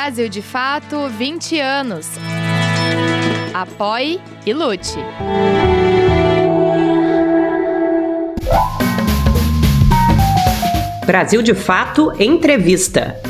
Brasil de Fato 20 anos. Apoie e lute. Brasil de Fato Entrevista.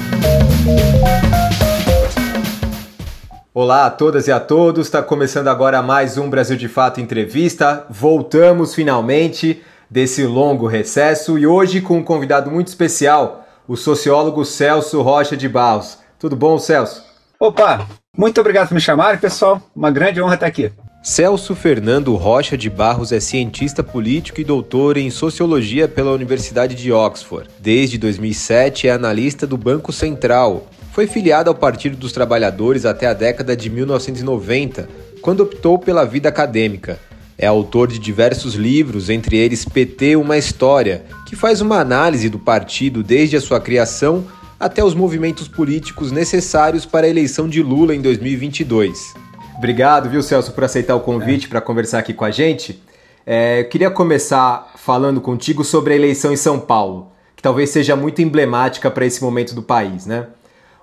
Olá a todas e a todos, está começando agora mais um Brasil de Fato Entrevista. Voltamos finalmente desse longo recesso e hoje com um convidado muito especial, o sociólogo Celso Rocha de Barros. Tudo bom, Celso? Opa, muito obrigado por me chamarem, pessoal. Uma grande honra estar aqui. Celso Fernando Rocha de Barros é cientista político e doutor em sociologia pela Universidade de Oxford. Desde 2007 é analista do Banco Central. Foi filiado ao Partido dos Trabalhadores até a década de 1990, quando optou pela vida acadêmica. É autor de diversos livros, entre eles PT Uma História, que faz uma análise do partido desde a sua criação até os movimentos políticos necessários para a eleição de Lula em 2022. Obrigado, viu, Celso, por aceitar o convite é. para conversar aqui com a gente. É, eu queria começar falando contigo sobre a eleição em São Paulo, que talvez seja muito emblemática para esse momento do país, né?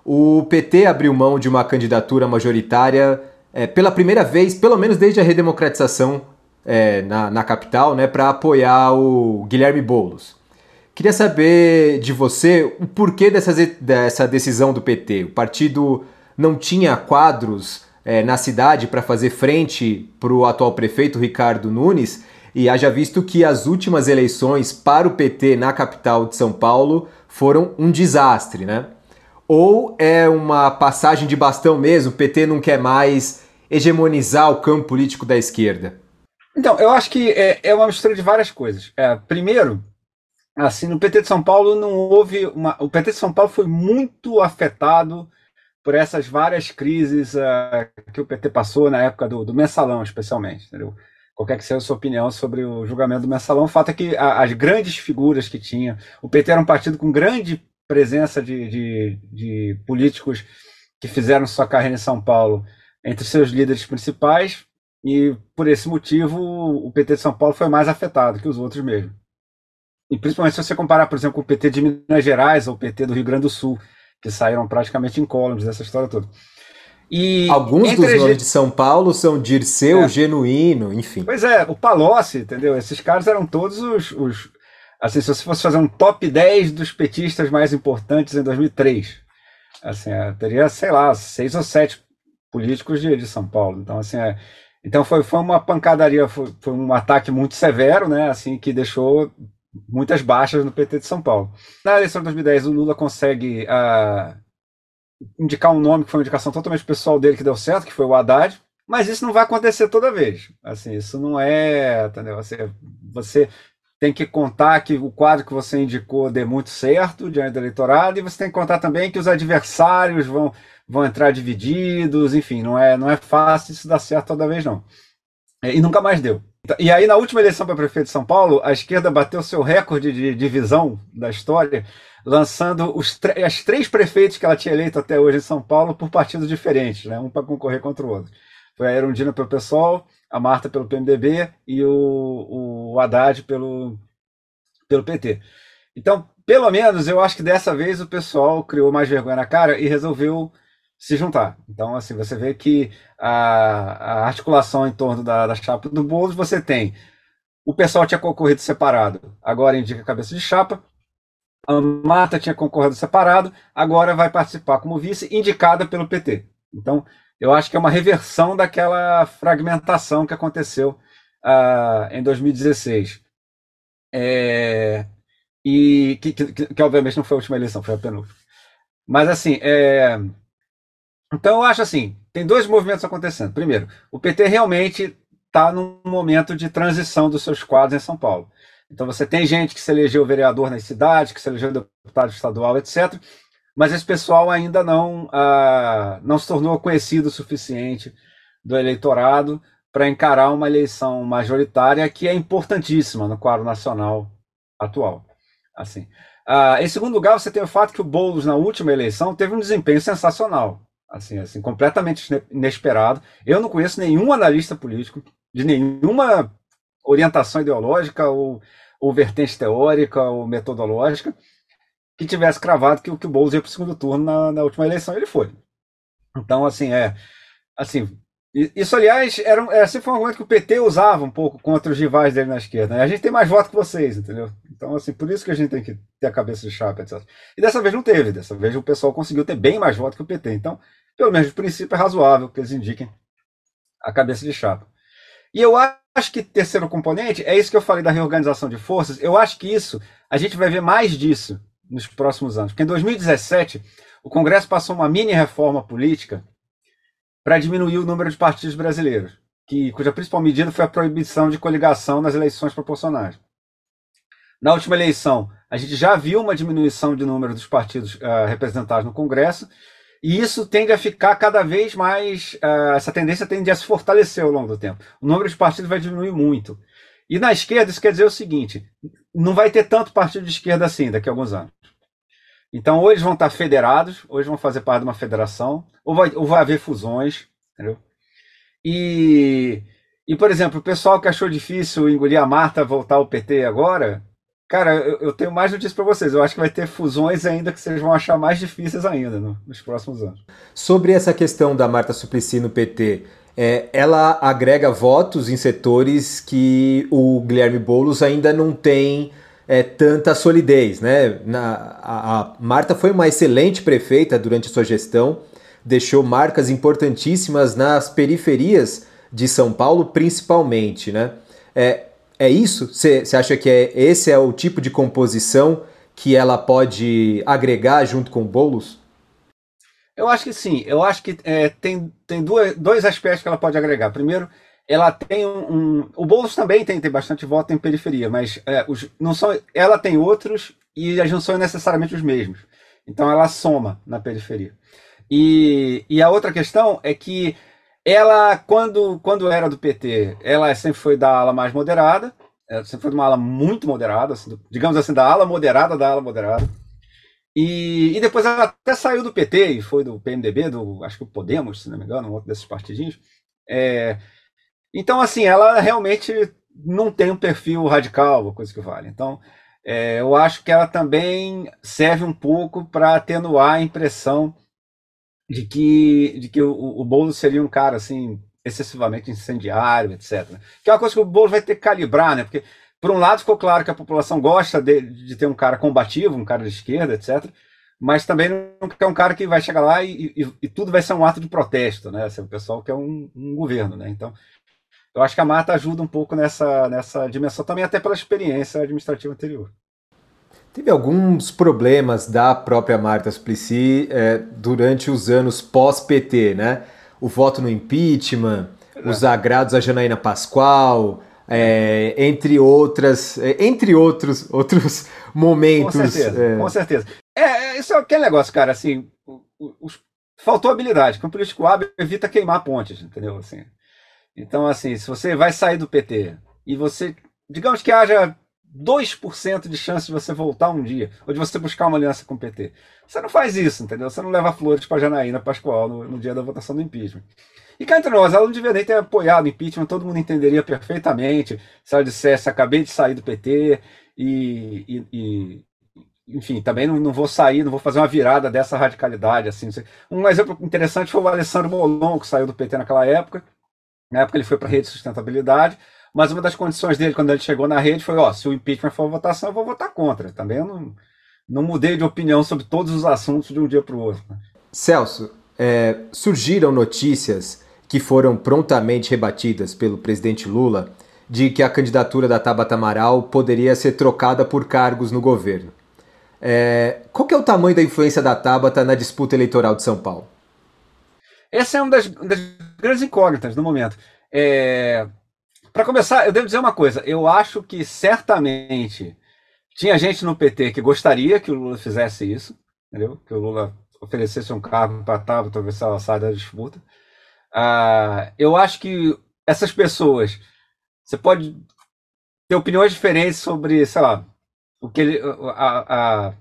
O PT abriu mão de uma candidatura majoritária é, pela primeira vez, pelo menos desde a redemocratização é, na, na, capital, né, para apoiar o Guilherme Boulos. Queria saber de você o porquê dessa, dessa decisão do PT. O partido não tinha quadros é, na cidade para fazer frente para o atual prefeito Ricardo Nunes e haja visto que as últimas eleições para o PT na capital de São Paulo foram um desastre, né? Ou é uma passagem de bastão mesmo, o PT não quer mais hegemonizar o campo político da esquerda? Então, eu acho que é, é uma mistura de várias coisas. É, primeiro, assim, no PT de São Paulo não houve uma. O PT de São Paulo foi muito afetado por essas várias crises uh, que o PT passou na época do, do mensalão, especialmente, entendeu? Qualquer que seja a sua opinião sobre o julgamento do mensalão, o fato é que a, as grandes figuras que tinha, o PT era um partido com grande presença de, de, de políticos que fizeram sua carreira em São Paulo entre seus líderes principais, e por esse motivo o PT de São Paulo foi mais afetado que os outros mesmo. E principalmente se você comparar, por exemplo, com o PT de Minas Gerais ou o PT do Rio Grande do Sul, que saíram praticamente incólumes dessa história toda. E Alguns dos nomes de São Paulo são Dirceu, é. Genuíno, enfim. Pois é, o Palocci, entendeu? Esses caras eram todos os, os. Assim, se você fosse fazer um top 10 dos petistas mais importantes em 2003, assim, é, teria, sei lá, seis ou sete políticos de, de São Paulo. Então, assim, é, então foi, foi uma pancadaria, foi, foi um ataque muito severo, né? Assim, que deixou muitas baixas no PT de São Paulo. Na eleição de 2010, o Lula consegue uh, indicar um nome que foi uma indicação totalmente pessoal dele que deu certo, que foi o Haddad, mas isso não vai acontecer toda vez. Assim, isso não é, entendeu? Você, você tem que contar que o quadro que você indicou dê muito certo diante do eleitorado e você tem que contar também que os adversários vão, vão entrar divididos, enfim, não é, não é fácil isso dar certo toda vez não. É, e nunca mais deu. E aí, na última eleição para prefeito de São Paulo, a esquerda bateu seu recorde de divisão da história, lançando os as três prefeitos que ela tinha eleito até hoje em São Paulo por partidos diferentes, né? um para concorrer contra o outro. Foi a Erundina pelo PSOL, a Marta pelo PMDB e o, o Haddad pelo, pelo PT. Então, pelo menos, eu acho que dessa vez o pessoal criou mais vergonha na cara e resolveu se juntar. Então, assim, você vê que a, a articulação em torno da, da chapa do Boulos, você tem o pessoal tinha concorrido separado, agora indica cabeça de chapa. A Marta tinha concorrido separado, agora vai participar como vice, indicada pelo PT. Então, eu acho que é uma reversão daquela fragmentação que aconteceu uh, em 2016. É, e que, que, que, obviamente não foi a última eleição, foi a penúltima. Mas assim, é, então eu acho assim, tem dois movimentos acontecendo. Primeiro, o PT realmente está num momento de transição dos seus quadros em São Paulo. Então você tem gente que se elegeu vereador na cidade, que se elegeu deputado estadual, etc. Mas esse pessoal ainda não, ah, não se tornou conhecido o suficiente do eleitorado para encarar uma eleição majoritária que é importantíssima no quadro nacional atual. Assim. Ah, em segundo lugar, você tem o fato que o Boulos, na última eleição, teve um desempenho sensacional assim, assim, completamente inesperado. Eu não conheço nenhum analista político de nenhuma orientação ideológica ou, ou vertente teórica ou metodológica que tivesse cravado que, que o Boulos ia para o segundo turno na, na, última eleição. Ele foi. Então, assim, é. Assim, isso, aliás, era, era sempre um argumento que o PT usava um pouco contra os rivais dele na esquerda. Né? A gente tem mais voto que vocês, entendeu? Então, assim, por isso que a gente tem que ter a cabeça de chapa, etc. E dessa vez não teve. Dessa vez o pessoal conseguiu ter bem mais voto que o PT. Então, pelo menos o princípio é razoável que eles indiquem a cabeça de chapa. E eu acho que terceiro componente é isso que eu falei da reorganização de forças. Eu acho que isso, a gente vai ver mais disso nos próximos anos. Porque em 2017, o Congresso passou uma mini reforma política para diminuir o número de partidos brasileiros, que, cuja principal medida foi a proibição de coligação nas eleições proporcionais. Na última eleição, a gente já viu uma diminuição de número dos partidos uh, representados no Congresso, e isso tende a ficar cada vez mais. Uh, essa tendência tende a se fortalecer ao longo do tempo. O número de partidos vai diminuir muito. E na esquerda, isso quer dizer o seguinte: não vai ter tanto partido de esquerda assim daqui a alguns anos. Então, ou eles vão estar federados, ou eles vão fazer parte de uma federação, ou vai, ou vai haver fusões, entendeu? E, e, por exemplo, o pessoal que achou difícil engolir a Marta voltar ao PT agora, Cara, eu, eu tenho mais notícias para vocês. Eu acho que vai ter fusões ainda que vocês vão achar mais difíceis ainda no, nos próximos anos. Sobre essa questão da Marta Suplicy no PT, é, ela agrega votos em setores que o Guilherme Boulos ainda não tem é, tanta solidez. Né? Na, a, a Marta foi uma excelente prefeita durante sua gestão, deixou marcas importantíssimas nas periferias de São Paulo, principalmente. Né? É, é isso? Você acha que é, esse é o tipo de composição que ela pode agregar junto com o Boulos? Eu acho que sim. Eu acho que é, tem, tem duas, dois aspectos que ela pode agregar. Primeiro, ela tem um. um o Boulos também tem, tem bastante voto em periferia, mas é, os, não são, ela tem outros e eles não são necessariamente os mesmos. Então ela soma na periferia. E, e a outra questão é que ela, quando, quando era do PT, ela sempre foi da ala mais moderada, sempre foi de uma ala muito moderada, assim, digamos assim, da ala moderada da ala moderada. E, e depois ela até saiu do PT e foi do PMDB, do acho que o Podemos, se não me engano, um outro desses partidinhos. É, então, assim, ela realmente não tem um perfil radical, coisa que vale. Então, é, eu acho que ela também serve um pouco para atenuar a impressão de que, de que o, o Boulos seria um cara assim excessivamente incendiário, etc. Que é uma coisa que o Boulos vai ter que calibrar, né? Porque, por um lado, ficou claro que a população gosta de, de ter um cara combativo, um cara de esquerda, etc. Mas também não quer um cara que vai chegar lá e, e, e tudo vai ser um ato de protesto, né? Assim, o pessoal quer um, um governo, né? Então, eu acho que a Marta ajuda um pouco nessa, nessa dimensão também, até pela experiência administrativa anterior. Teve alguns problemas da própria Marta Suplicy é, durante os anos pós-PT, né? O voto no impeachment, é. os agrados a Janaína Pascoal, é, entre outras, é, entre outros, outros momentos. Com certeza, é. com certeza. É, isso é aquele negócio, cara, assim, os, faltou habilidade. Que um político hábil evita queimar pontes, entendeu? Assim, então, assim, se você vai sair do PT e você, digamos que haja 2% de chance de você voltar um dia, ou de você buscar uma aliança com o PT. Você não faz isso, entendeu? Você não leva flores para Janaína Pascoal no, no, dia da votação do impeachment. E cá entre nós, ela não devia nem ter apoiado o impeachment, todo mundo entenderia perfeitamente se ela dissesse: acabei de sair do PT e. e, e enfim, também não, não, vou sair, não vou fazer uma virada dessa radicalidade. assim. Um exemplo interessante foi o Alessandro Molon, que saiu do PT naquela época. Na época ele foi para a Rede de Sustentabilidade mas uma das condições dele, quando ele chegou na rede, foi: ó, se o impeachment for votação, eu vou votar contra. Também eu não, não mudei de opinião sobre todos os assuntos de um dia para o outro. Né? Celso, é, surgiram notícias que foram prontamente rebatidas pelo presidente Lula de que a candidatura da Tabata Amaral poderia ser trocada por cargos no governo. É, qual é o tamanho da influência da Tabata na disputa eleitoral de São Paulo? Essa é uma das, das grandes incógnitas no momento. É, para começar, eu devo dizer uma coisa. Eu acho que certamente tinha gente no PT que gostaria que o Lula fizesse isso, entendeu? Que o Lula oferecesse um cargo para a Tabata, talvez ela saia da disputa. Uh, eu acho que essas pessoas, você pode ter opiniões diferentes sobre, sei lá, o que ele, a, a,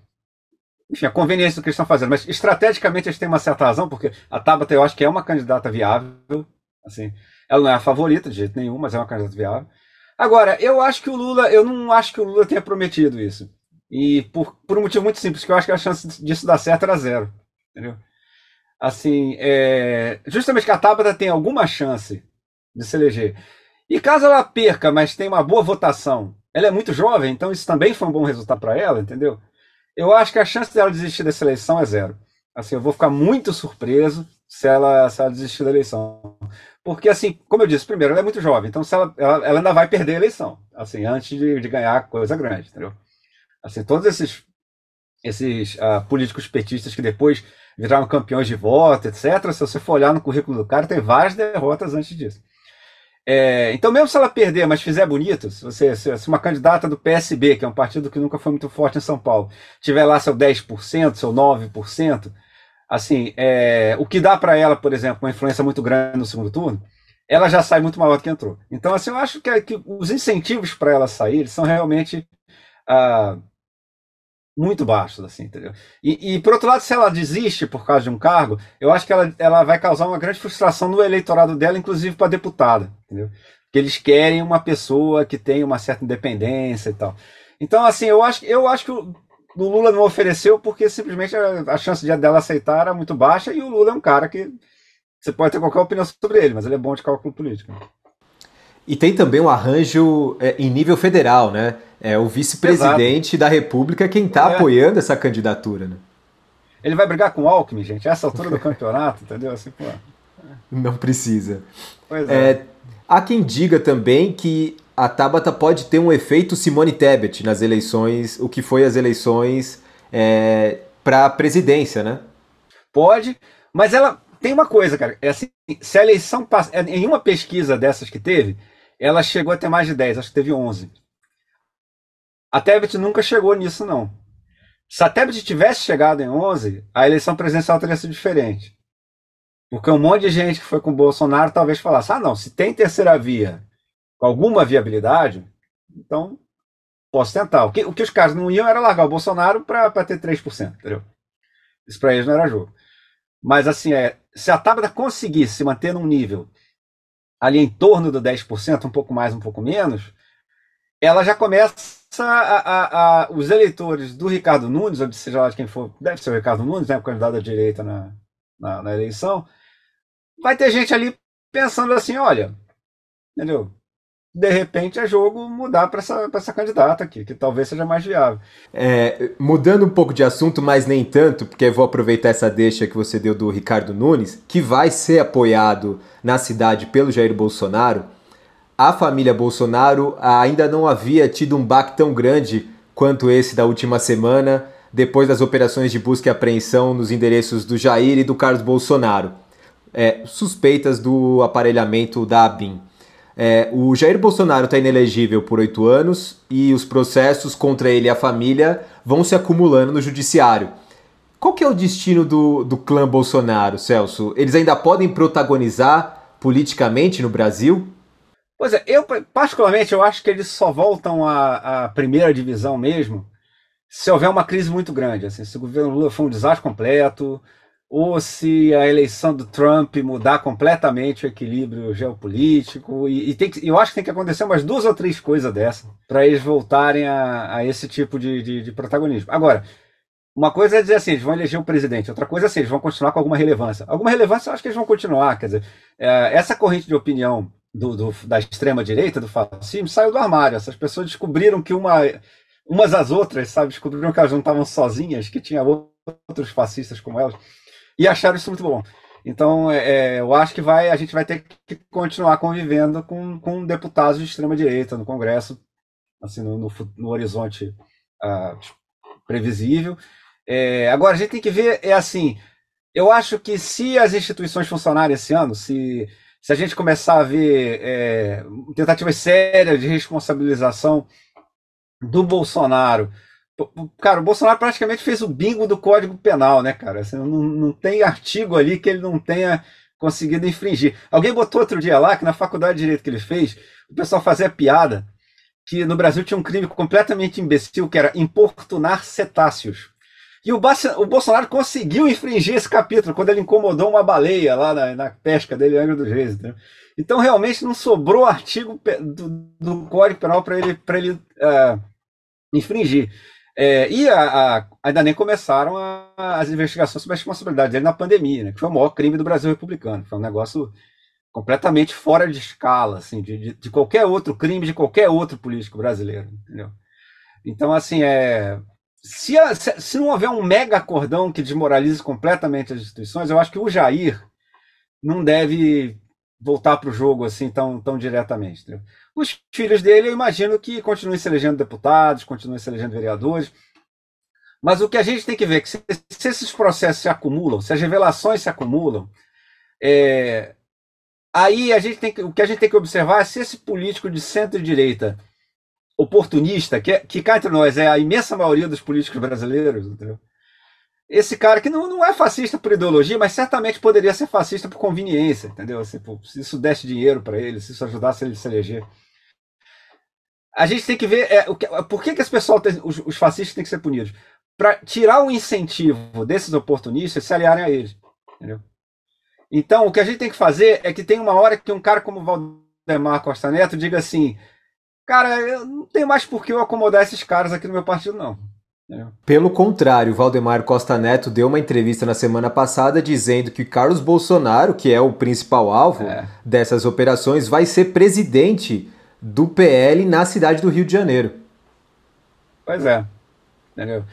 enfim, a conveniência do que eles estão fazendo, mas estrategicamente eles têm uma certa razão, porque a Tabata eu acho que é uma candidata viável, assim, ela não é a favorita de jeito nenhum, mas é uma candidata viável. Agora, eu acho que o Lula, eu não acho que o Lula tenha prometido isso. E por, por um motivo muito simples, que eu acho que a chance disso dar certo era zero. Entendeu? assim, é, justamente que a Tabata tem alguma chance de se eleger. E caso ela perca, mas tem uma boa votação, ela é muito jovem, então isso também foi um bom resultado para ela, entendeu? Eu acho que a chance dela desistir dessa eleição é zero. Assim, eu vou ficar muito surpreso se ela, se ela desistir da eleição. Porque, assim, como eu disse, primeiro, ela é muito jovem, então ela, ela, ela ainda vai perder a eleição, assim, antes de, de ganhar coisa grande, entendeu? Assim, todos esses, esses uh, políticos petistas que depois viraram campeões de voto, etc., se você for olhar no currículo do cara, tem várias derrotas antes disso. É, então, mesmo se ela perder, mas fizer bonito, se, você, se uma candidata do PSB, que é um partido que nunca foi muito forte em São Paulo, tiver lá seu 10%, seu 9%, assim, é, o que dá para ela, por exemplo, uma influência muito grande no segundo turno, ela já sai muito maior do que entrou. Então, assim, eu acho que, que os incentivos para ela sair são realmente ah, muito baixos, assim, entendeu? E, e, por outro lado, se ela desiste por causa de um cargo, eu acho que ela, ela vai causar uma grande frustração no eleitorado dela, inclusive para deputada, entendeu? Porque eles querem uma pessoa que tenha uma certa independência e tal. Então, assim, eu acho, eu acho que o, Lula não ofereceu porque simplesmente a, a chance de dela aceitar era muito baixa e o Lula é um cara que você pode ter qualquer opinião sobre ele, mas ele é bom de cálculo político. E tem também um arranjo é, em nível federal, né? É o vice-presidente da República quem está é. apoiando essa candidatura, né? Ele vai brigar com o Alckmin, gente, a essa altura do campeonato, entendeu? Assim, pô. Não precisa. Pois é. é. Há quem diga também que a Tabata pode ter um efeito Simone Tebet nas eleições, o que foi as eleições é, para a presidência, né? Pode, mas ela tem uma coisa, cara. É assim, se a eleição passa. É, em uma pesquisa dessas que teve, ela chegou a ter mais de 10, acho que teve 11. A Tebet nunca chegou nisso, não. Se a Tebet tivesse chegado em 11, a eleição presidencial teria sido diferente. Porque um monte de gente que foi com o Bolsonaro talvez falasse: ah, não, se tem terceira via com alguma viabilidade, então posso tentar. O que, o que os caras não iam era largar o Bolsonaro para ter 3%, entendeu? Isso para eles não era jogo. Mas assim, é, se a Tabata conseguisse se manter num nível ali em torno do 10%, um pouco mais, um pouco menos, ela já começa a, a, a, os eleitores do Ricardo Nunes, ou seja lá de quem for, deve ser o Ricardo Nunes, né, o candidato da direita na, na, na eleição, vai ter gente ali pensando assim, olha, entendeu? De repente é jogo mudar para essa, essa candidata aqui, que talvez seja mais viável. É, mudando um pouco de assunto, mas nem tanto, porque vou aproveitar essa deixa que você deu do Ricardo Nunes, que vai ser apoiado na cidade pelo Jair Bolsonaro. A família Bolsonaro ainda não havia tido um baque tão grande quanto esse da última semana, depois das operações de busca e apreensão nos endereços do Jair e do Carlos Bolsonaro. É, suspeitas do aparelhamento da ABIN. É, o Jair Bolsonaro está inelegível por oito anos e os processos contra ele e a família vão se acumulando no judiciário. Qual que é o destino do, do clã Bolsonaro, Celso? Eles ainda podem protagonizar politicamente no Brasil? Pois é, eu particularmente eu acho que eles só voltam à, à primeira divisão mesmo se houver uma crise muito grande. Assim, se o governo Lula for um desastre completo, ou se a eleição do Trump mudar completamente o equilíbrio geopolítico. E, e tem que, eu acho que tem que acontecer umas duas ou três coisas dessas para eles voltarem a, a esse tipo de, de, de, protagonismo. Agora, uma coisa é dizer assim, eles vão eleger o presidente, outra coisa é assim, eles vão continuar com alguma relevância. Alguma relevância eu acho que eles vão continuar. Quer dizer, é, essa corrente de opinião do, do, da extrema-direita, do fascismo, saiu do armário. Essas pessoas descobriram que uma, umas às outras, sabe, descobriram que elas não estavam sozinhas, que tinha outros fascistas como elas e acharam isso muito bom. Então, é, é, eu acho que vai, a gente vai ter que continuar convivendo com, com deputados de extrema direita no Congresso, assim, no, no, no horizonte uh, previsível. É, agora, a gente tem que ver, é assim, eu acho que se as instituições funcionarem esse ano, se, se a gente começar a ver é, tentativas sérias de responsabilização do Bolsonaro Cara, o Bolsonaro praticamente fez o bingo do Código Penal, né, cara? Assim, não, não tem artigo ali que ele não tenha conseguido infringir. Alguém botou outro dia lá que na faculdade de Direito que ele fez, o pessoal fazia piada que no Brasil tinha um crime completamente imbecil que era importunar cetáceos. E o, o Bolsonaro conseguiu infringir esse capítulo quando ele incomodou uma baleia lá na, na pesca dele Angra dos Reis. Então realmente não sobrou artigo do, do Código Penal para ele, pra ele uh, infringir. É, e a, a, ainda nem começaram a, as investigações sobre a responsabilidade dele na pandemia, né, que foi o maior crime do Brasil republicano. Foi um negócio completamente fora de escala, assim, de, de, de qualquer outro crime, de qualquer outro político brasileiro, entendeu? Então, assim, é, se, a, se, se, não houver um mega acordão que desmoralize completamente as instituições, eu acho que o Jair não deve voltar para o jogo assim tão, tão diretamente. Entendeu? Os filhos dele, eu imagino que continuem se elegendo deputados, continuem se elegendo vereadores. Mas o que a gente tem que ver é que se, se esses processos se acumulam, se as revelações se acumulam, é, aí a gente tem que, o que a gente tem que observar é se esse político de centro-direita oportunista, que, é, que cá entre nós é a imensa maioria dos políticos brasileiros, entendeu? Esse cara que não, não é fascista por ideologia, mas certamente poderia ser fascista por conveniência, entendeu? Assim, se isso desse dinheiro para ele, se isso ajudasse ele a se eleger. A gente tem que ver é, o que, por que, que esse pessoal, tem, os, os, fascistas têm que ser punidos. Para tirar o incentivo desses oportunistas se aliarem a eles. Entendeu? Então, o que a gente tem que fazer é que tem uma hora que um cara como Valdemar Costa Neto diga assim: Cara, eu não tenho mais por que eu acomodar esses caras aqui no meu partido, não. É. Pelo contrário, Valdemar Costa Neto deu uma entrevista na semana passada dizendo que Carlos Bolsonaro, que é o principal alvo é. dessas operações, vai ser presidente do PL na cidade do Rio de Janeiro. Pois é. Entendeu?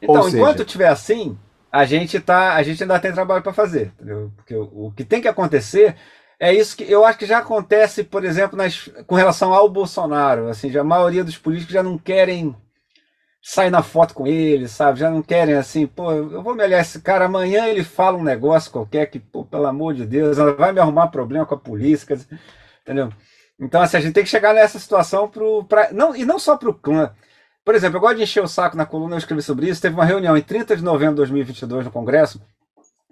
Então, seja... enquanto tiver assim, a gente tá, a gente ainda tem trabalho para fazer, entendeu? Porque o, o, que tem que acontecer é isso que eu acho que já acontece, por exemplo, nas, com relação ao Bolsonaro, assim, já a maioria dos políticos já não querem saem na foto com ele, sabe? Já não querem assim, pô, eu vou me esse cara, amanhã ele fala um negócio qualquer que, pô, pelo amor de Deus, vai me arrumar problema com a polícia, entendeu? Então, assim, a gente tem que chegar nessa situação pro, pra, não, e não só para o clã. Por exemplo, eu gosto de encher o saco na coluna, eu escrevi sobre isso. Teve uma reunião em 30 de novembro de 2022 no Congresso,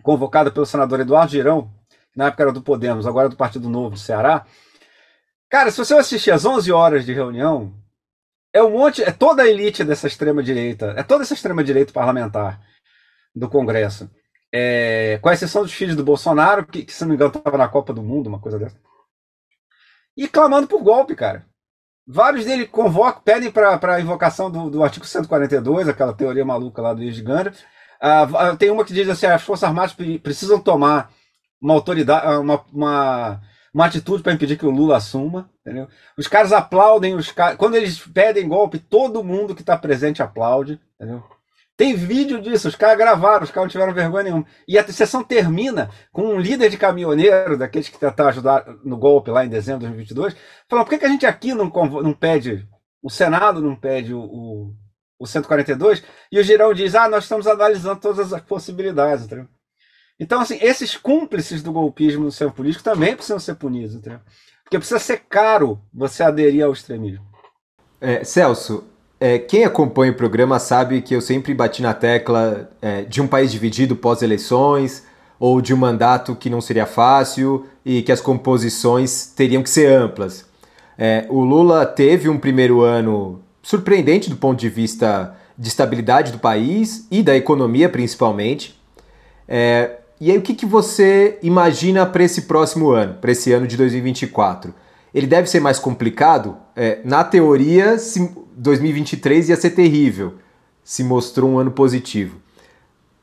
convocada pelo senador Eduardo Girão, na época era do Podemos, agora é do Partido Novo do Ceará. Cara, se você assistir às 11 horas de reunião, é um monte, é toda a elite dessa extrema direita, é toda essa extrema direita parlamentar do Congresso. É, com exceção dos filhos do Bolsonaro, que, que se não me engano estava na Copa do Mundo, uma coisa dessa. E clamando por golpe, cara. Vários deles convocam, pedem para a invocação do, do artigo 142, aquela teoria maluca lá do Luiz. Ah, tem uma que diz assim: as Forças Armadas precisam tomar uma autoridade, uma, uma uma atitude para impedir que o Lula assuma. Entendeu? Os caras aplaudem, os car... quando eles pedem golpe, todo mundo que está presente aplaude. Entendeu? Tem vídeo disso, os caras gravaram, os caras não tiveram vergonha nenhuma. E a sessão termina com um líder de caminhoneiro, daqueles que tentaram ajudar no golpe lá em dezembro de 2022, falando: por que, que a gente aqui não, não pede, o Senado não pede o, o, o 142? E o Girão diz: ah, nós estamos analisando todas as possibilidades. Entendeu? Então, assim, esses cúmplices do golpismo no sistema político também precisam ser punidos, entendeu? Porque precisa ser caro você aderir ao extremismo. É, Celso, é, quem acompanha o programa sabe que eu sempre bati na tecla é, de um país dividido pós-eleições, ou de um mandato que não seria fácil e que as composições teriam que ser amplas. É, o Lula teve um primeiro ano surpreendente do ponto de vista de estabilidade do país e da economia, principalmente. É, e aí, o que, que você imagina para esse próximo ano, para esse ano de 2024? Ele deve ser mais complicado? É, na teoria, 2023 ia ser terrível, se mostrou um ano positivo.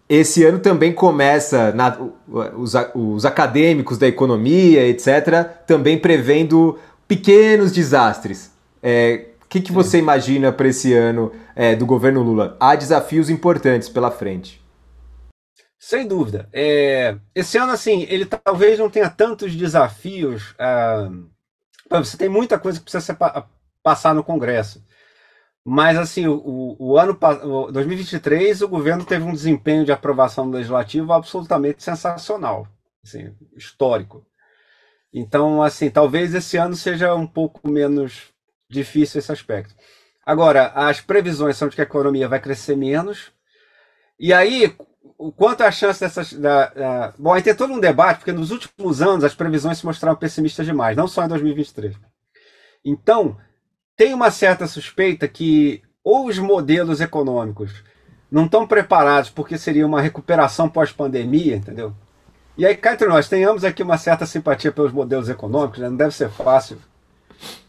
Esse ano também começa, na, os, os acadêmicos da economia, etc., também prevendo pequenos desastres. É, o que, que você imagina para esse ano é, do governo Lula? Há desafios importantes pela frente. Sem dúvida. É, esse ano, assim, ele talvez não tenha tantos desafios. Ah, você tem muita coisa que precisa passar no Congresso. Mas, assim, o, o ano o 2023, o governo teve um desempenho de aprovação legislativa absolutamente sensacional, assim, histórico. Então, assim, talvez esse ano seja um pouco menos difícil esse aspecto. Agora, as previsões são de que a economia vai crescer menos. E aí, o quanto é a chance dessas. Da, da... Bom, aí tem todo um debate, porque nos últimos anos as previsões se mostraram pessimistas demais, não só em 2023. Então, tem uma certa suspeita que ou os modelos econômicos não estão preparados porque seria uma recuperação pós-pandemia, entendeu? E aí, cá entre nós, tenhamos aqui uma certa simpatia pelos modelos econômicos, né? não deve ser fácil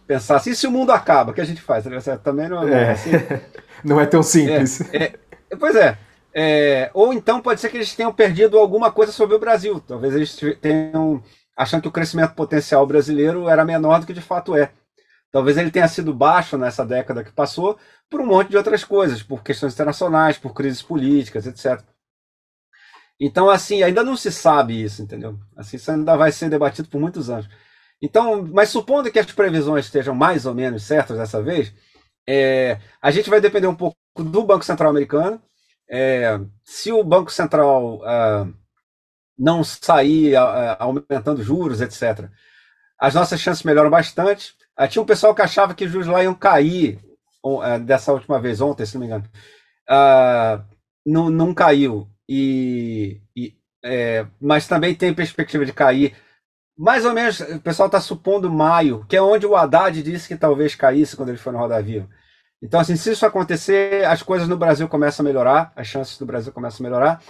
pensar assim, se o mundo acaba, o que a gente faz? Também não, é, assim. não é tão simples. É, é, pois é. É. Ou então pode ser que eles tenham perdido alguma coisa sobre o Brasil. Talvez eles tenham achando que o crescimento potencial brasileiro era menor do que de fato é. Talvez ele tenha sido baixo nessa década que passou por um monte de outras coisas, por questões internacionais, por crises políticas, etc. Então, assim, ainda não se sabe isso, entendeu? Assim, isso ainda vai ser debatido por muitos anos. Então, mas supondo que as previsões estejam mais ou menos certas dessa vez, é, a gente vai depender um pouco do Banco Central americano. É, se o Banco Central ah, não sair ah, aumentando juros, etc., as nossas chances melhoram bastante. Ah, tinha um pessoal que achava que os juros lá iam cair ah, dessa última vez, ontem, se não me engano. Ah, não, não caiu. E, e é, mas também tem perspectiva de cair. Mais ou menos, o pessoal está supondo maio, que é onde o Haddad disse que talvez caísse quando ele foi no Roda Viva. Então, assim, se isso acontecer, as coisas no Brasil começam a melhorar, as chances do Brasil começam a melhorar.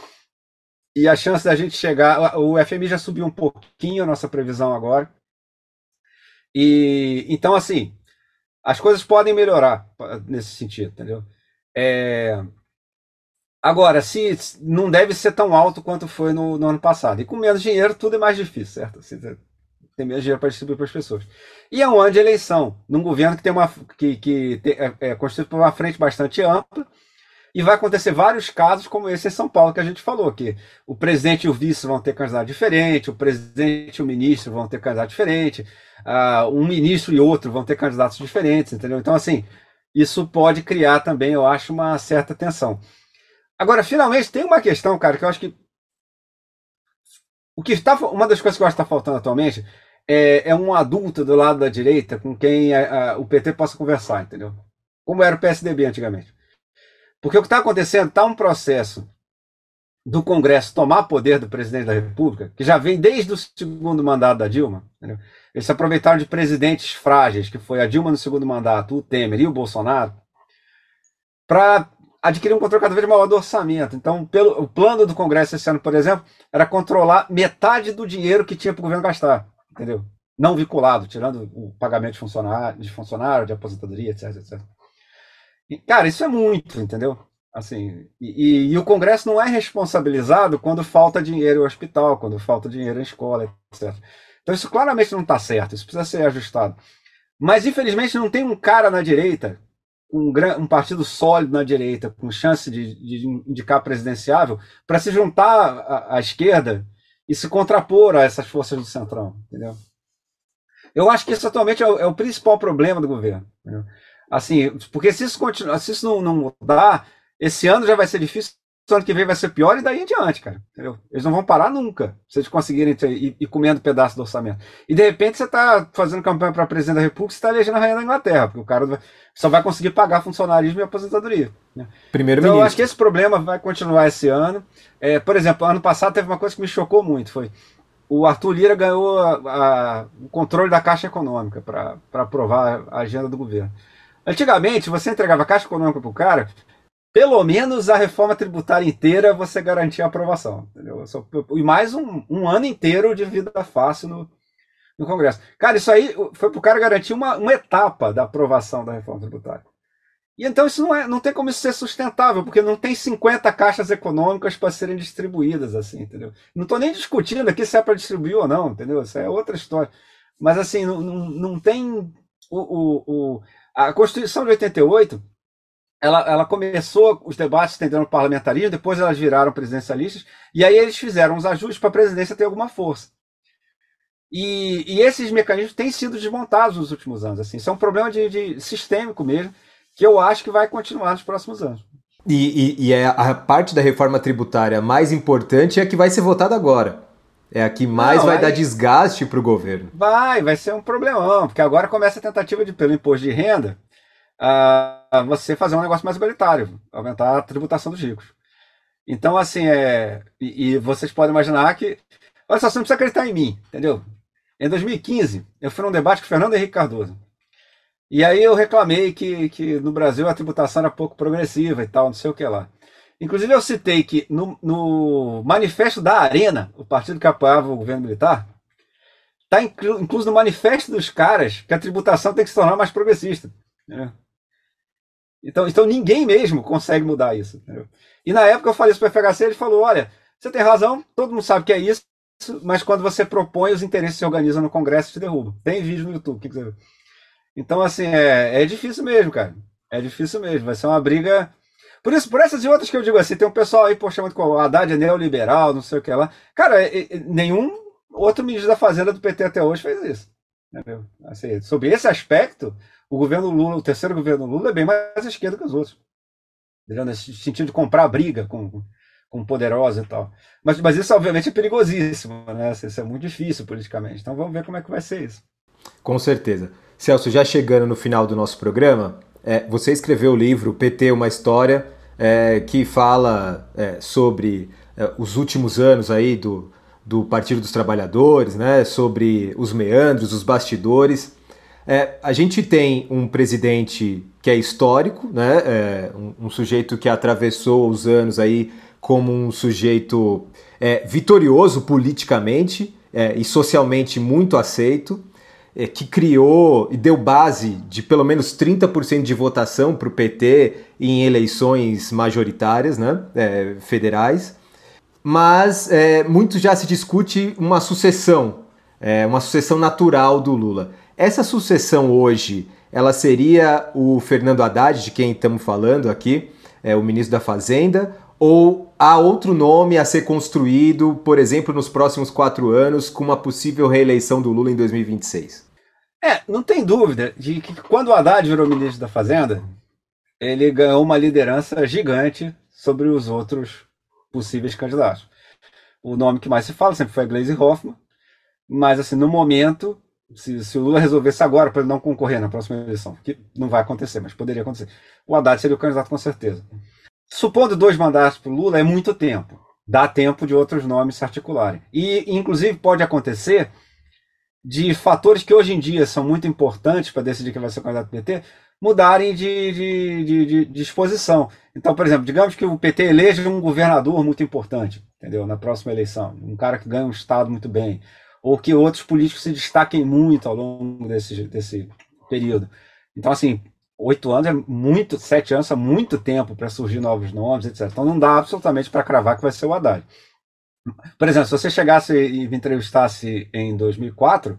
E a chance da gente chegar. O FMI já subiu um pouquinho a nossa previsão agora. E então, assim, as coisas podem melhorar nesse sentido, entendeu? É, agora, se não deve ser tão alto quanto foi no, no, ano passado. E com menos dinheiro, tudo é mais difícil, certo? Assim, tem menos dinheiro para distribuir para as pessoas. E é um ano de eleição, num governo que tem uma que, que é, é constituído por uma frente bastante ampla e vai acontecer vários casos como esse em São Paulo que a gente falou, que o presidente e o vice vão ter candidato diferente, o presidente e o ministro vão ter candidato diferente, uh, um ministro e outro vão ter candidatos diferentes, entendeu? Então, assim, isso pode criar também, eu acho, uma certa tensão. Agora, finalmente, tem uma questão, cara, que eu acho que. O que está, uma das coisas que eu acho que está faltando atualmente é, é, um adulto do lado da direita com quem a, a, o PT possa conversar, entendeu? Como era o PSDB antigamente. Porque o que está acontecendo está um processo do Congresso tomar poder do presidente da República, que já vem desde o segundo mandato da Dilma. Entendeu? Eles se aproveitaram de presidentes frágeis, que foi a Dilma no segundo mandato, o Temer e o Bolsonaro, para adquirir um controle cada vez maior do orçamento. Então, pelo, o plano do Congresso esse ano, por exemplo, era controlar metade do dinheiro que tinha para o governo gastar, entendeu? Não vinculado, tirando o pagamento de funcionário, de, funcionário, de aposentadoria, etc, etc. E, cara, isso é muito, entendeu? Assim, e, e, e, o Congresso não é responsabilizado quando falta dinheiro em hospital, quando falta dinheiro em escola, etc. Então isso claramente não está certo, isso precisa ser ajustado. Mas infelizmente não tem um cara na direita, um, um partido sólido na direita, com chance de, de indicar presidenciável, para se juntar à, à, esquerda e se contrapor a essas forças do centrão, entendeu? Eu acho que isso atualmente é o, é o principal problema do governo. Entendeu? Assim, porque se isso continuar, se isso não, não mudar, esse ano já vai ser difícil, ano que vem vai ser pior e daí em diante, cara. Entendeu? Eles não vão parar nunca se eles conseguirem ir, ir comendo pedaço do orçamento. E de repente você está fazendo campanha para presidente da República e está elegendo a rainha da Inglaterra, porque o cara só vai conseguir pagar funcionarismo e aposentadoria. Né? Primeiro então, ministro. eu acho que esse problema vai continuar esse ano. É, por exemplo, ano passado teve uma coisa que me chocou muito, foi o Arthur Lira ganhou a, a, o controle da Caixa Econômica para aprovar a agenda do governo. Antigamente, você entregava a Caixa Econômica para o cara, pelo menos a reforma tributária inteira você garantia a aprovação. Entendeu? E mais um, um ano inteiro de vida fácil no, no Congresso. Cara, isso aí foi para o cara garantir uma, uma etapa da aprovação da reforma tributária. E então isso não, é, não tem como isso ser sustentável, porque não tem 50 caixas econômicas para serem distribuídas, assim, entendeu? Não estou nem discutindo aqui se é para distribuir ou não, entendeu? Isso é outra história. Mas assim, não, não, não tem o, o, o a Constituição de 88, ela, ela começou os debates tendendo parlamentarismo, depois elas viraram presidencialistas, e aí eles fizeram os ajustes para a presidência ter alguma força. E, e, esses mecanismos têm sido desmontados nos últimos anos. Assim, isso é um problema de, de sistêmico mesmo, que eu acho que vai continuar nos próximos anos. E, e, e é a parte da reforma tributária mais importante é a que vai ser votada agora. É a que mais Não, vai aí... dar desgaste para o governo. Vai, vai ser um problemão, porque agora começa a tentativa de, pelo imposto de renda, uh, você fazer um negócio mais igualitário, aumentar a tributação dos ricos. Então, assim, é. E, e, vocês podem imaginar que. Olha só, você não precisa acreditar em mim, entendeu? Em 2015, eu fui num debate com o Fernando Henrique Cardoso. E aí eu reclamei que, que no Brasil a tributação era pouco progressiva e tal, não sei o que lá. Inclusive, eu citei que no, no manifesto da Arena, o partido que apoiava o governo militar, Está incluso no manifesto dos caras que a tributação tem que se tornar mais progressista. Né? Então, então ninguém mesmo consegue mudar isso. Entendeu? E na época eu falei isso para o FHC, ele falou: olha, você tem razão, todo mundo sabe que é isso, mas quando você propõe, os interesses se organizam no Congresso e te derrubam. Tem vídeo no YouTube, que quiser ver. Então, assim, é, é difícil mesmo, cara. É difícil mesmo. Vai ser uma briga. Por isso, por essas e outras que eu digo assim, tem um pessoal aí, poxa, muito o Haddad é neoliberal, não sei o que lá. Cara, nenhum outro ministro da Fazenda do PT até hoje fez isso. Assim, sobre esse aspecto, o governo Lula, o terceiro governo Lula, é bem mais à esquerda que os outros. Nesse sentido de comprar briga com, com poderosa e tal. Mas, mas isso, obviamente, é perigosíssimo, né? Isso é muito difícil politicamente. Então vamos ver como é que vai ser isso. Com certeza. Celso, já chegando no final do nosso programa, é, você escreveu o livro PT, uma história, é, que fala é, sobre é, os últimos anos aí do, do Partido dos Trabalhadores, né, sobre os meandros, os bastidores. É, a gente tem um presidente que é histórico, né, é, um, um, sujeito que atravessou os anos aí como um sujeito vitorioso politicamente e socialmente muito aceito é, que criou e deu base de pelo menos 30% de votação para o PT em eleições majoritárias, né, é, federais. Mas é, muito já se discute uma sucessão, é, uma sucessão natural do Lula. Essa sucessão hoje, ela seria o Fernando Haddad, de quem estamos falando aqui, é, o ministro da Fazenda, ou há outro nome a ser construído, por exemplo, nos próximos quatro anos, com uma possível reeleição do Lula em 2026? É, não tem dúvida de que quando o Haddad virou ministro da Fazenda, ele ganhou uma liderança gigante sobre os outros possíveis candidatos. O nome que mais se fala sempre foi a Glaze Hoffman, mas assim, no momento, se, se o Lula resolvesse agora para ele não concorrer na próxima eleição, que não vai acontecer, mas poderia acontecer, o Haddad seria o candidato com certeza. Supondo dois mandatos para o Lula, é muito tempo. Dá tempo de outros nomes se articularem. E, inclusive, pode acontecer de fatores que hoje em dia são muito importantes para decidir quem vai ser o candidato do PT mudarem de, de, de, de, disposição. Então, por exemplo, digamos que o PT eleja um governador muito importante, entendeu? Na próxima eleição, um cara que ganha um estado muito bem, ou que outros políticos se destaquem muito ao longo desse, desse período. Então, assim, oito anos é muito, sete anos é muito tempo para surgir novos nomes, etc. Então, não dá absolutamente para cravar que vai ser o Haddad. Por exemplo, se você chegasse e me entrevistasse em 2004,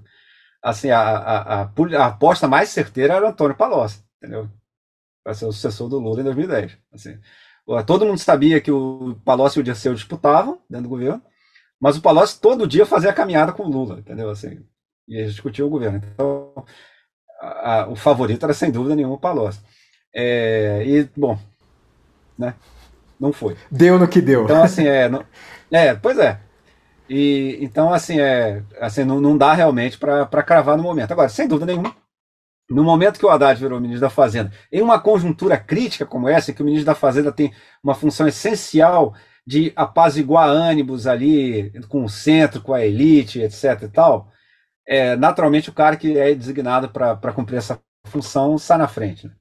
assim, a, a, a, a aposta mais certeira era Antônio Palocci, entendeu? Para ser o sucessor do Lula em 2010. Assim, todo mundo sabia que o Palocci e o Dirceu disputavam dentro do governo, mas o Palocci todo dia fazia a caminhada com o Lula, entendeu? Assim, e eles discutiam o governo. Então, o favorito era sem dúvida nenhuma o Palocci. É, e, bom, né? Não foi. Deu no que deu. Então, assim, é. Não, é, pois é. E, então, assim, é, assim não, não dá realmente para cravar no momento. Agora, sem dúvida nenhuma, no momento que o Haddad virou ministro da Fazenda, em uma conjuntura crítica como essa, que o ministro da Fazenda tem uma função essencial de apaziguar ânimos ali com o centro, com a elite, etc e tal, é, naturalmente o cara que é designado para cumprir essa função sai na frente. Né?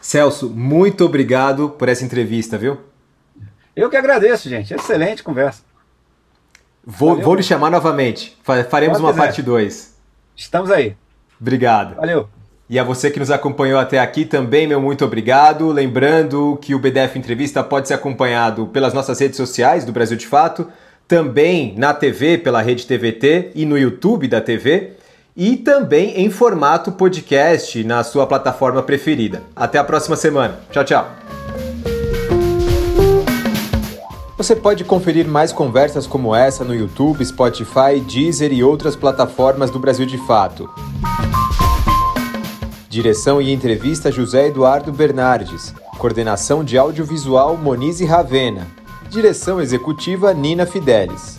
Celso, muito obrigado por essa entrevista, viu? Eu que agradeço, gente. Excelente conversa. Vou, Valeu, vou lhe chamar novamente. Faremos uma parte 2. Estamos aí. Obrigado. Valeu. E a você que nos acompanhou até aqui também, meu muito obrigado. Lembrando que o BDF Entrevista pode ser acompanhado pelas nossas redes sociais do Brasil de Fato, também na TV, pela rede TVT e no YouTube da TV, e também em formato podcast na sua plataforma preferida. Até a próxima semana. Tchau, tchau. Você pode conferir mais conversas como essa no YouTube, Spotify, Deezer e outras plataformas do Brasil de Fato. Direção e entrevista José Eduardo Bernardes. Coordenação de audiovisual Monize Ravena. Direção executiva Nina Fidelis.